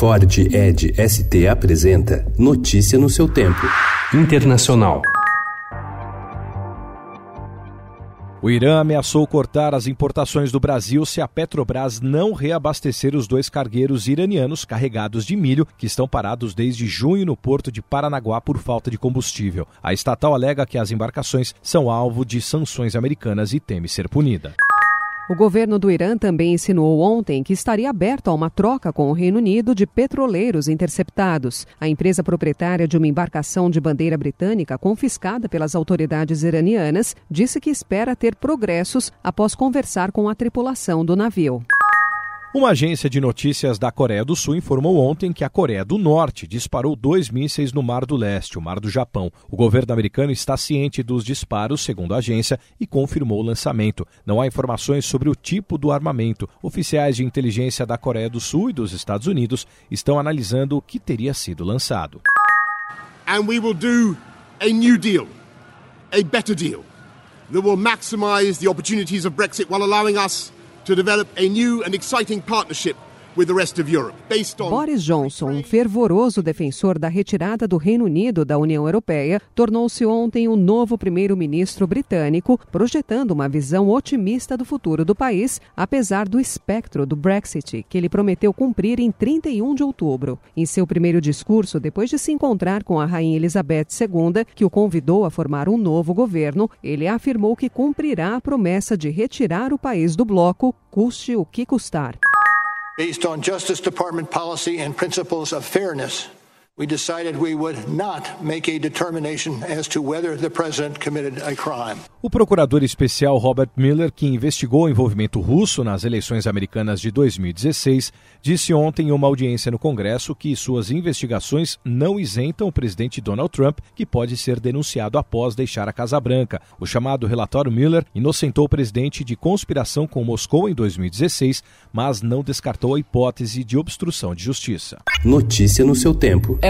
Ford Ed ST apresenta Notícia no seu tempo. Internacional. O Irã ameaçou cortar as importações do Brasil se a Petrobras não reabastecer os dois cargueiros iranianos carregados de milho que estão parados desde junho no porto de Paranaguá por falta de combustível. A estatal alega que as embarcações são alvo de sanções americanas e teme ser punida. O governo do Irã também insinuou ontem que estaria aberto a uma troca com o Reino Unido de petroleiros interceptados. A empresa proprietária de uma embarcação de bandeira britânica confiscada pelas autoridades iranianas disse que espera ter progressos após conversar com a tripulação do navio. Uma agência de notícias da Coreia do Sul informou ontem que a Coreia do Norte disparou dois mísseis no Mar do Leste, o Mar do Japão. O governo americano está ciente dos disparos, segundo a agência, e confirmou o lançamento. Não há informações sobre o tipo do armamento. Oficiais de inteligência da Coreia do Sul e dos Estados Unidos estão analisando o que teria sido lançado. And we will do a new deal, a better deal that will maximize the opportunities of Brexit while allowing us to develop a new and exciting partnership Boris Johnson, um fervoroso defensor da retirada do Reino Unido da União Europeia, tornou-se ontem o novo primeiro-ministro britânico, projetando uma visão otimista do futuro do país, apesar do espectro do Brexit, que ele prometeu cumprir em 31 de outubro. Em seu primeiro discurso, depois de se encontrar com a Rainha Elizabeth II, que o convidou a formar um novo governo, ele afirmou que cumprirá a promessa de retirar o país do bloco, custe o que custar. Based on Justice Department policy and principles of fairness we decided we would not make a determination as to whether the president committed a crime. O procurador especial Robert Miller, que investigou o envolvimento russo nas eleições americanas de 2016, disse ontem em uma audiência no Congresso que suas investigações não isentam o presidente Donald Trump, que pode ser denunciado após deixar a Casa Branca. O chamado relatório Miller inocentou o presidente de conspiração com Moscou em 2016, mas não descartou a hipótese de obstrução de justiça. Notícia no seu tempo. É